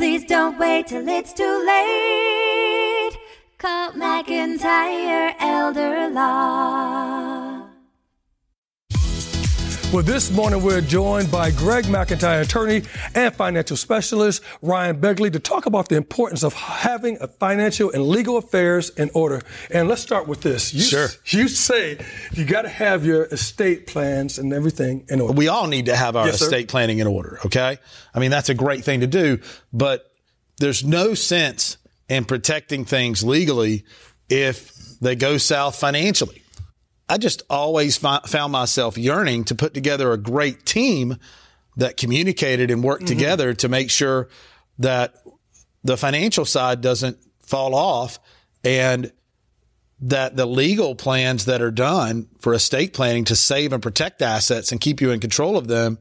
Please don't wait till it's too late. Call McIntyre Elder Law. Well, this morning we're joined by Greg McIntyre, attorney and financial specialist, Ryan Begley, to talk about the importance of having a financial and legal affairs in order. And let's start with this. You, Sure. You say you got to have your estate plans and everything in order. We all need to have our Yes, sir. estate planning in order, okay? I mean, that's a great thing to do, but there's no sense in protecting things legally if they go south financially. I just always fi- found myself yearning to put together a great team that communicated and worked together to make sure that the financial side doesn't fall off and that the legal plans that are done for estate planning to save and protect assets and keep you in control of them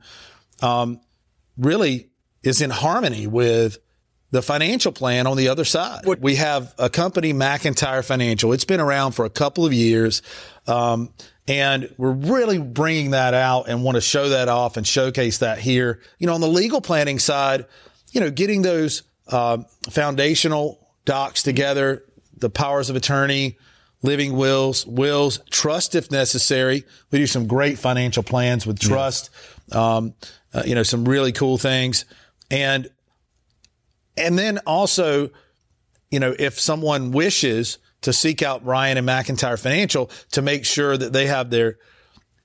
um, really is in harmony with the financial plan on the other side. we have a company, McIntyre Financial. It's been around for a couple of years. Um, and we're really bringing that out and want to show that off and showcase that here. You know, on the legal planning side, you know, getting those um foundational docs together, the powers of attorney, living wills, wills, trust if necessary. We do some great financial plans with trust, um, uh, you know, some really cool things. And and then also, you know, if someone wishes to seek out Ryan and McIntyre Financial to make sure that they have their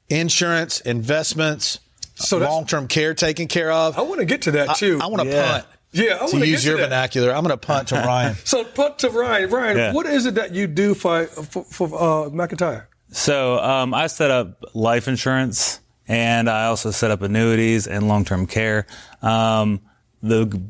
insurance, investments, So long term care taken care of. I want to get to that too. I want to Yeah. punt. Yeah, I to want to use get your to that. vernacular. I'm going to punt to Ryan. So, put to Ryan. Ryan, Yeah. what is it that you do for for, for uh, McIntyre? So um, I set up life insurance, and I also set up annuities and long-term care. Um, the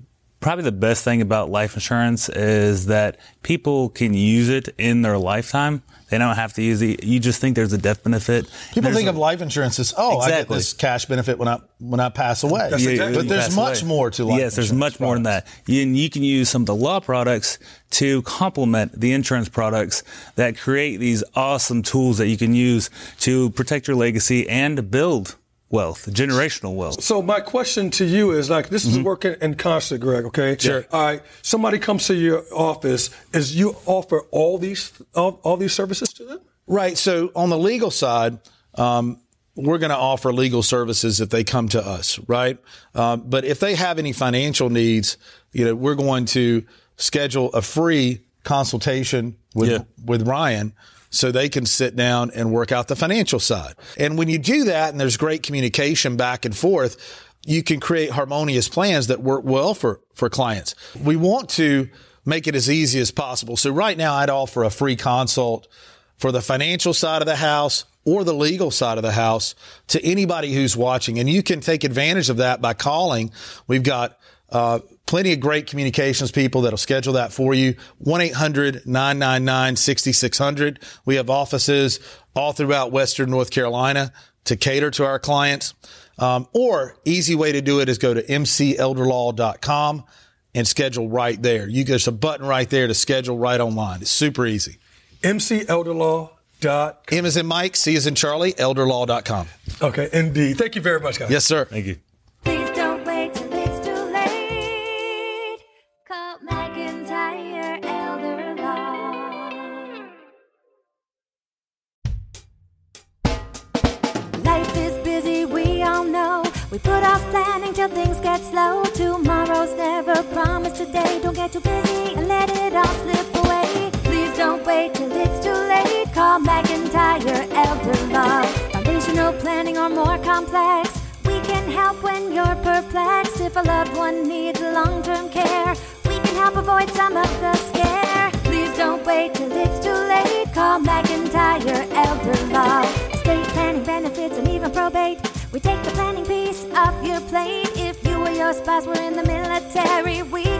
probably the best thing about life insurance is that people can use it in their lifetime. They don't have to use it. You just think there's a death benefit. People think a- of life insurance as, oh, I get this cash benefit when I when I pass away. Exactly- But there's much away. more to life Yes, there's much more than that. You, and you can use some of the law products to complement the insurance products that create these awesome tools that you can use to protect your legacy and build wealth, generational wealth. So my question to you is like this is working in concert, Greg. Okay. Mm-hmm. Sure. All right. Somebody comes to your office. Is you offer all these all, all these services to them? Right. So on the legal side, um, we're going to offer legal services if they come to us, right? Um, but if they have any financial needs, you know, we're going to schedule a free consultation with Yeah. with Ryan so they can sit down and work out the financial side. And when you do that and there's great communication back and forth, you can create harmonious plans that work well for, for clients. We want to make it as easy as possible. So right now I'd offer a free consult for the financial side of the house or the legal side of the house to anybody who's watching. And you can take advantage of that by calling. We've got uh, plenty of great communications people that'll schedule that for you. 1-800-999-6600. We have offices all throughout Western North Carolina to cater to our clients. Um, or easy way to do it is go to mcelderlaw.com and schedule right there. You there's a button right there to schedule right online. It's super easy. MCElderlaw.com. M is in Mike, C is in Charlie, elderlaw.com. Okay. Indeed. Thank you very much, guys. Yes, sir. Thank you. We put off planning till things get slow. Tomorrow's never promised today. Don't get too busy and let it all slip away. Please don't wait till it's too late. Call McIntyre Elder Law. Foundational planning or more complex. We can help when you're perplexed. If a loved one needs long term care, we can help avoid some of the scare. Spouse were in the military, we